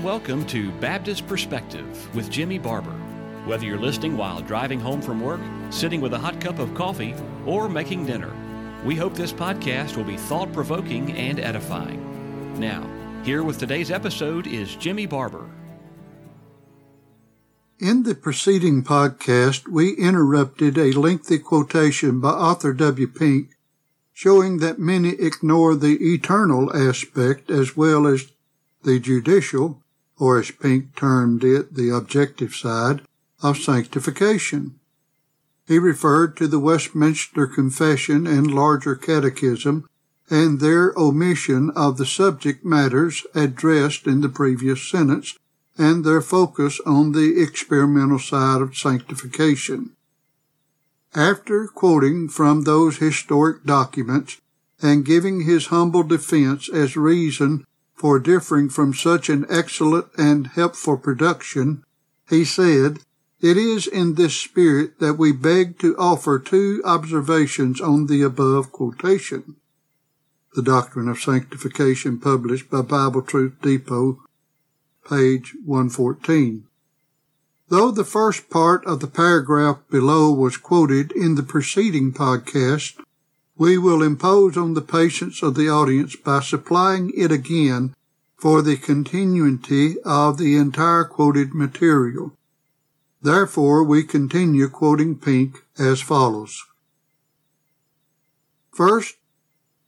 and welcome to Baptist Perspective with Jimmy Barber. Whether you're listening while driving home from work, sitting with a hot cup of coffee, or making dinner, we hope this podcast will be thought provoking and edifying. Now, here with today's episode is Jimmy Barber. In the preceding podcast, we interrupted a lengthy quotation by Arthur W. Pink showing that many ignore the eternal aspect as well as the judicial, or as Pink termed it, the objective side, of sanctification. He referred to the Westminster Confession and larger catechism and their omission of the subject matters addressed in the previous sentence and their focus on the experimental side of sanctification. After quoting from those historic documents and giving his humble defense as reason for differing from such an excellent and helpful production, he said, It is in this spirit that we beg to offer two observations on the above quotation. The Doctrine of Sanctification, published by Bible Truth Depot, page 114. Though the first part of the paragraph below was quoted in the preceding podcast, we will impose on the patience of the audience by supplying it again for the continuity of the entire quoted material. Therefore, we continue quoting Pink as follows. First,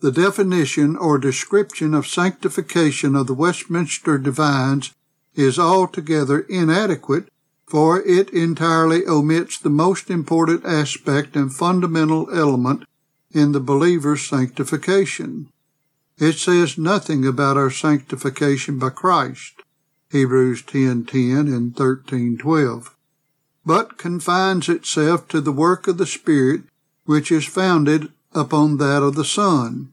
the definition or description of sanctification of the Westminster Divines is altogether inadequate, for it entirely omits the most important aspect and fundamental element in the believer's sanctification. It says nothing about our sanctification by Christ, Hebrews 10:10 and 13:12, but confines itself to the work of the Spirit which is founded upon that of the Son.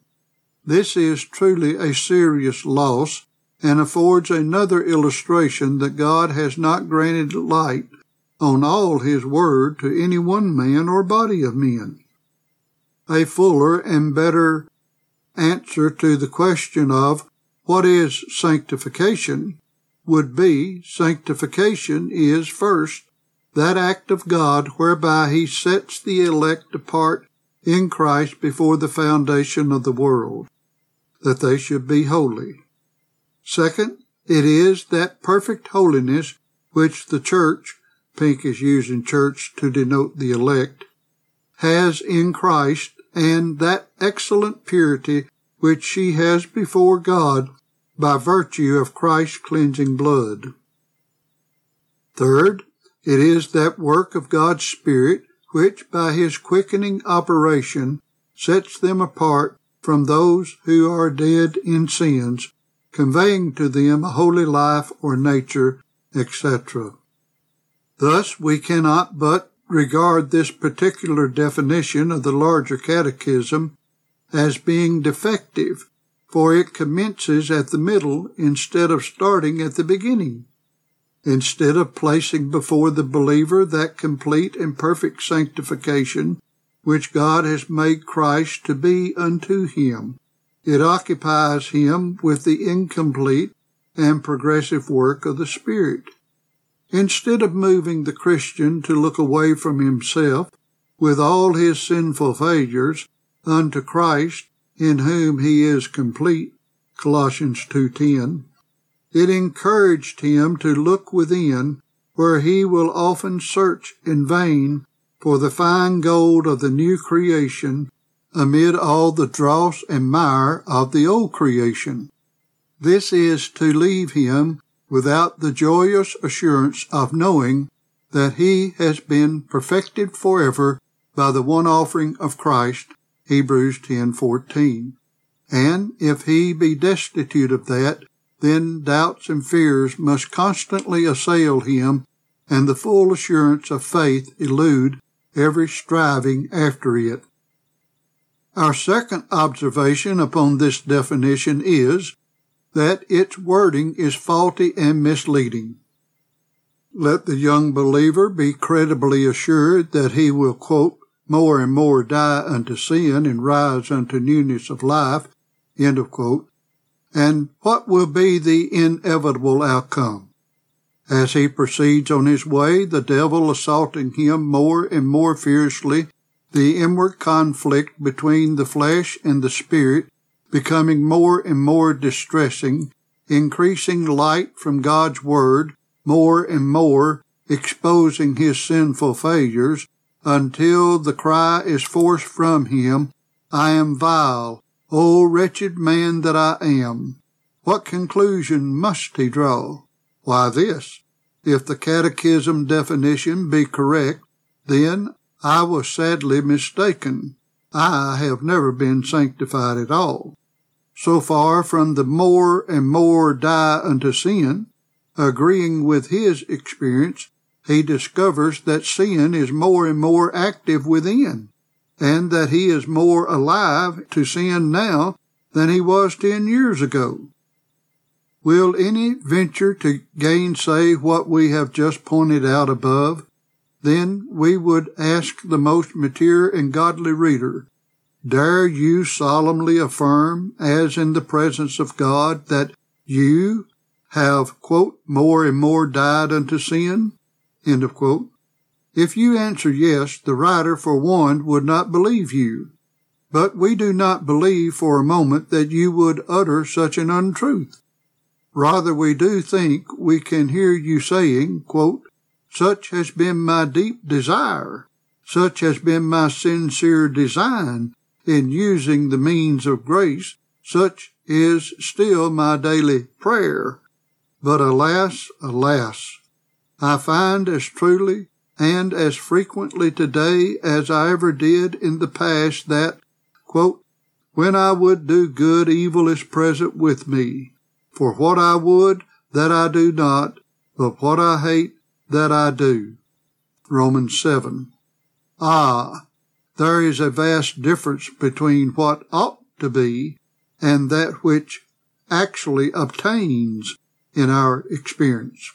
This is truly a serious loss and affords another illustration that God has not granted light on all his word to any one man or body of men. A fuller and better answer to the question of what is sanctification would be sanctification is first that act of God whereby he sets the elect apart in Christ before the foundation of the world, that they should be holy. Second, it is that perfect holiness which the church, pink is using church to denote the elect, has in Christ and that excellent purity which she has before God by virtue of Christ's cleansing blood. Third, it is that work of God's Spirit which by his quickening operation sets them apart from those who are dead in sins, conveying to them a holy life or nature, etc. Thus we cannot but regard this particular definition of the larger catechism as being defective, for it commences at the middle instead of starting at the beginning. Instead of placing before the believer that complete and perfect sanctification which God has made Christ to be unto him, it occupies him with the incomplete and progressive work of the Spirit. Instead of moving the Christian to look away from himself with all his sinful failures unto Christ in whom he is complete, Colossians 2.10, it encouraged him to look within where he will often search in vain for the fine gold of the new creation amid all the dross and mire of the old creation. This is to leave him without the joyous assurance of knowing that he has been perfected forever by the one offering of Christ, Hebrews 10:14. And if he be destitute of that, then doubts and fears must constantly assail him, and the full assurance of faith elude every striving after it. Our second observation upon this definition is that its wording is faulty and misleading. Let the young believer be credibly assured that he will, quote, more and more die unto sin and rise unto newness of life, end of quote, and what will be the inevitable outcome. As he proceeds on his way, the devil assaulting him more and more fiercely, the inward conflict between the flesh and the spirit becoming more and more distressing, increasing light from God's Word more and more, exposing his sinful failures, until the cry is forced from him, I am vile, O wretched man that I am. What conclusion must he draw? Why this, if the catechism definition be correct, then I was sadly mistaken. I have never been sanctified at all. So far from the more and more die unto sin, agreeing with his experience, he discovers that sin is more and more active within, and that he is more alive to sin now than he was ten years ago. Will any venture to gainsay what we have just pointed out above? Then we would ask the most mature and godly reader, Dare you solemnly affirm, as in the presence of God, that you have, quote, more and more died unto sin? End of quote. If you answer yes, the writer, for one, would not believe you. But we do not believe for a moment that you would utter such an untruth. Rather, we do think we can hear you saying, quote, such has been my deep desire, such has been my sincere design in using the means of grace, such is still my daily prayer. But alas, alas, I find as truly and as frequently today as I ever did in the past that, quote, when I would do good, evil is present with me. For what I would, that I do not, but what I hate, that I do. Romans 7. Ah, there is a vast difference between what ought to be and that which actually obtains in our experience.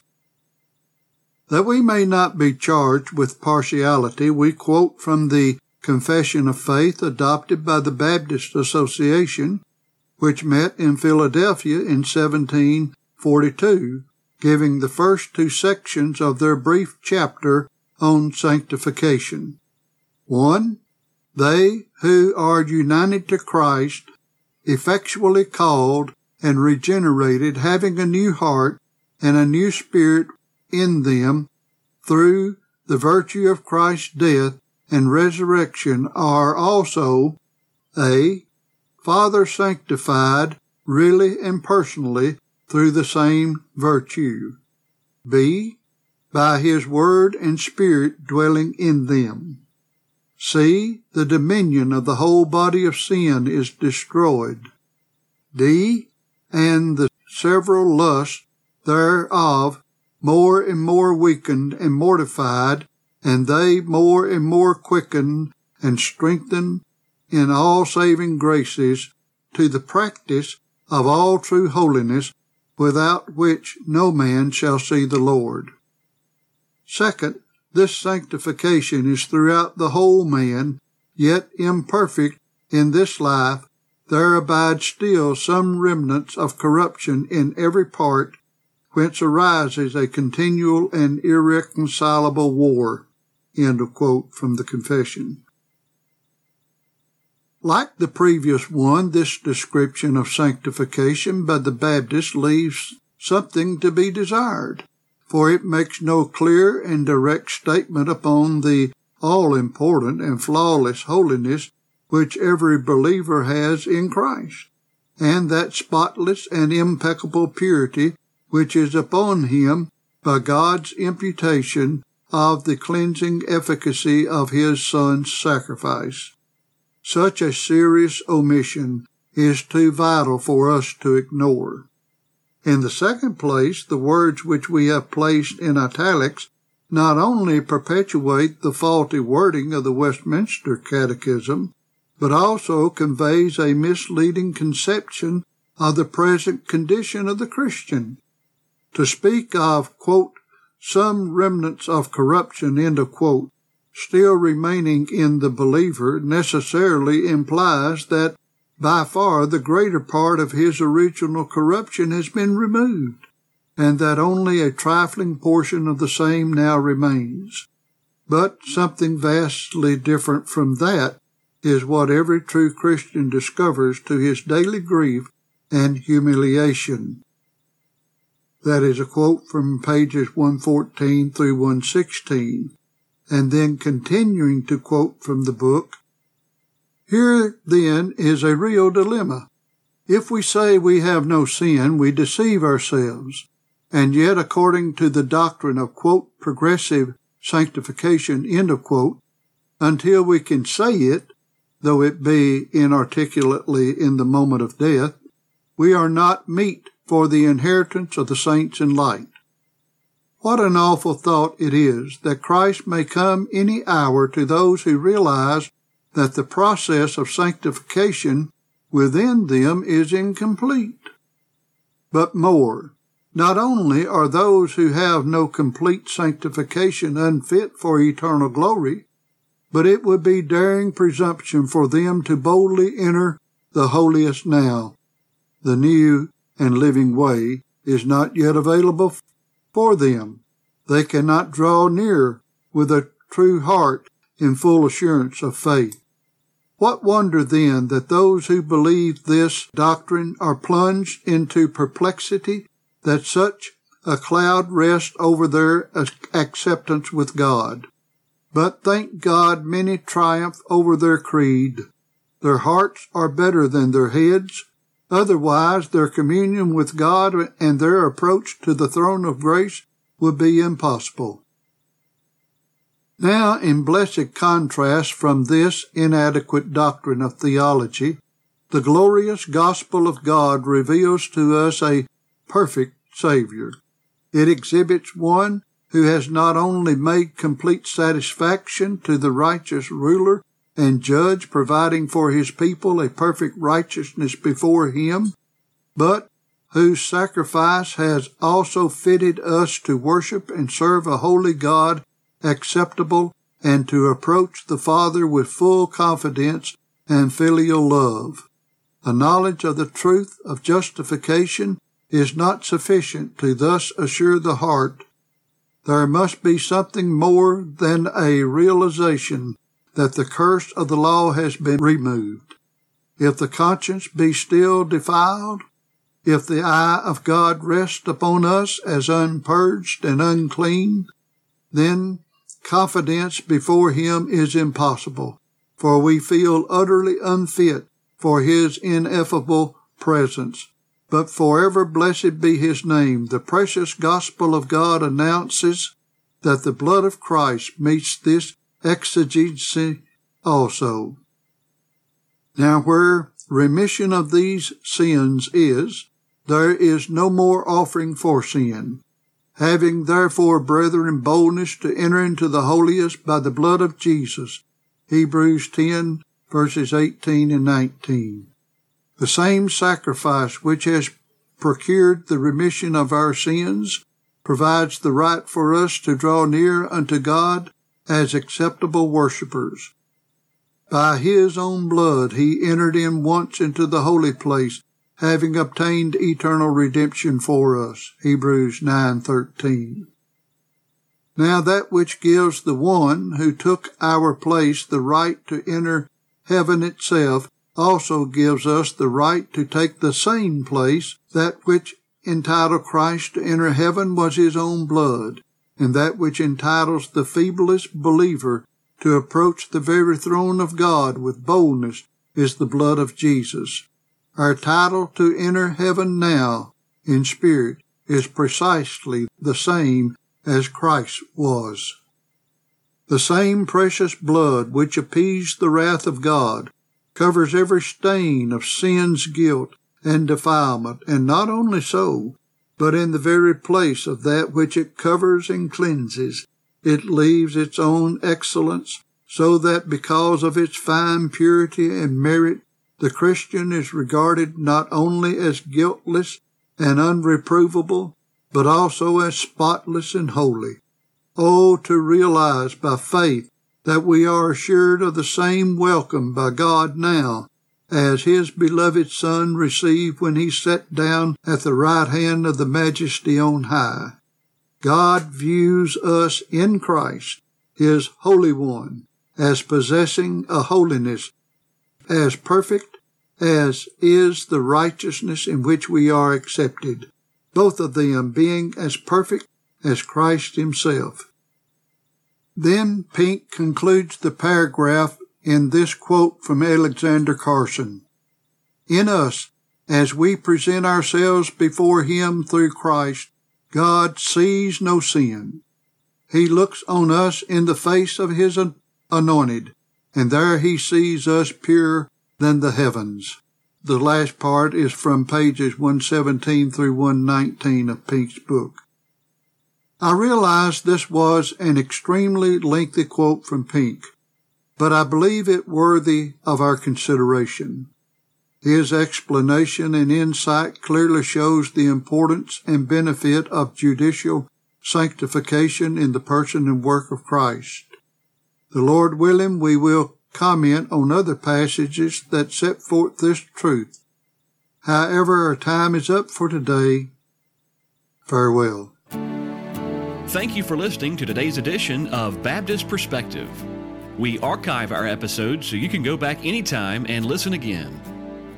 That we may not be charged with partiality, we quote from the Confession of Faith adopted by the Baptist Association, which met in Philadelphia in 1742, giving the first two sections of their brief chapter on sanctification. 1. They who are united to Christ, effectually called and regenerated, having a new heart and a new spirit in them through the virtue of Christ's death and resurrection are also a Father sanctified really and personally through the same virtue. B. By his word and spirit dwelling in them. C. The dominion of the whole body of sin is destroyed. D. And the several lusts thereof more and more weakened and mortified, and they more and more quickened and strengthened in all saving graces to the practice of all true holiness, without which no man shall see the Lord. Second, this sanctification is throughout the whole man, yet imperfect in this life, there abide still some remnants of corruption in every part, whence arises a continual and irreconcilable war. End of quote from the confession. Like the previous one, this description of sanctification by the Baptist leaves something to be desired, for it makes no clear and direct statement upon the all important and flawless holiness which every believer has in Christ, and that spotless and impeccable purity which is upon him by God's imputation of the cleansing efficacy of his Son's sacrifice. Such a serious omission is too vital for us to ignore. In the second place, the words which we have placed in italics not only perpetuate the faulty wording of the Westminster Catechism, but also conveys a misleading conception of the present condition of the Christian. To speak of, quote, some remnants of corruption, end of quote, still remaining in the believer necessarily implies that by far the greater part of his original corruption has been removed, and that only a trifling portion of the same now remains. But something vastly different from that is what every true Christian discovers to his daily grief and humiliation. That is a quote from pages 114 through 116, and then continuing to quote from the book. Here then is a real dilemma. If we say we have no sin, we deceive ourselves, and yet according to the doctrine of quote, progressive sanctification, end of quote, until we can say it, though it be inarticulately in the moment of death, we are not meet for the inheritance of the saints in light. What an awful thought it is that Christ may come any hour to those who realize that the process of sanctification within them is incomplete. But more, not only are those who have no complete sanctification unfit for eternal glory, but it would be daring presumption for them to boldly enter the holiest now. The new and living way is not yet available for them. They cannot draw near with a true heart in full assurance of faith. What wonder then that those who believe this doctrine are plunged into perplexity that such a cloud rests over their acceptance with God. But thank God many triumph over their creed. Their hearts are better than their heads. Otherwise, their communion with God and their approach to the throne of grace would be impossible. Now, in blessed contrast from this inadequate doctrine of theology, the glorious gospel of God reveals to us a perfect Savior. It exhibits one who has not only made complete satisfaction to the righteous ruler and judge, providing for his people a perfect righteousness before him, but whose sacrifice has also fitted us to worship and serve a holy God acceptable and to approach the Father with full confidence and filial love. A knowledge of the truth of justification is not sufficient to thus assure the heart. There must be something more than a realization that the curse of the law has been removed. If the conscience be still defiled, if the eye of God rest upon us as unpurged and unclean, then confidence before Him is impossible, for we feel utterly unfit for His ineffable presence. But forever blessed be his name. The precious gospel of God announces that the blood of Christ meets this exigency also. Now where remission of these sins is, there is no more offering for sin. Having therefore, brethren, boldness to enter into the holiest by the blood of Jesus. Hebrews 10 verses 18 and 19. The same sacrifice which has procured the remission of our sins provides the right for us to draw near unto God as acceptable worshippers. By his own blood he entered in once into the holy place, having obtained eternal redemption for us. Hebrews 9:13. Now that which gives the one who took our place the right to enter heaven itself also gives us the right to take the same place. That which entitled Christ to enter heaven was his own blood, and that which entitles the feeblest believer to approach the very throne of God with boldness is the blood of Jesus. Our title to enter heaven now in spirit is precisely the same as Christ was. The same precious blood which appeased the wrath of God covers every stain of sin's guilt and defilement, and not only so, but in the very place of that which it covers and cleanses, it leaves its own excellence, so that because of its fine purity and merit, the Christian is regarded not only as guiltless and unreprovable, but also as spotless and holy. Oh, to realize by faith that we are assured of the same welcome by God now as his beloved Son received when he sat down at the right hand of the Majesty on high. God views us in Christ, his Holy One, as possessing a holiness as perfect as is the righteousness in which we are accepted, both of them being as perfect as Christ himself. Then Pink concludes the paragraph in this quote from Alexander Carson. In us, as we present ourselves before Him through Christ, God sees no sin. He looks on us in the face of His anointed, and there He sees us purer than the heavens. The last part is from pages 117 through 119 of Pink's book. I realize this was an extremely lengthy quote from Pink, but I believe it worthy of our consideration. His explanation and insight clearly shows the importance and benefit of judicial sanctification in the person and work of Christ. The Lord willing, we will comment on other passages that set forth this truth. However, our time is up for today. Farewell. Thank you for listening to today's edition of Baptist Perspective. We archive our episodes so you can go back anytime and listen again.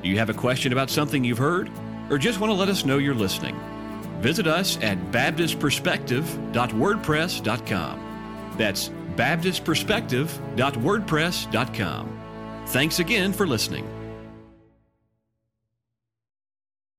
Do you have a question about something you've heard? Or just want to let us know you're listening? Visit us at baptistperspective.wordpress.com. That's baptistperspective.wordpress.com. Thanks again for listening.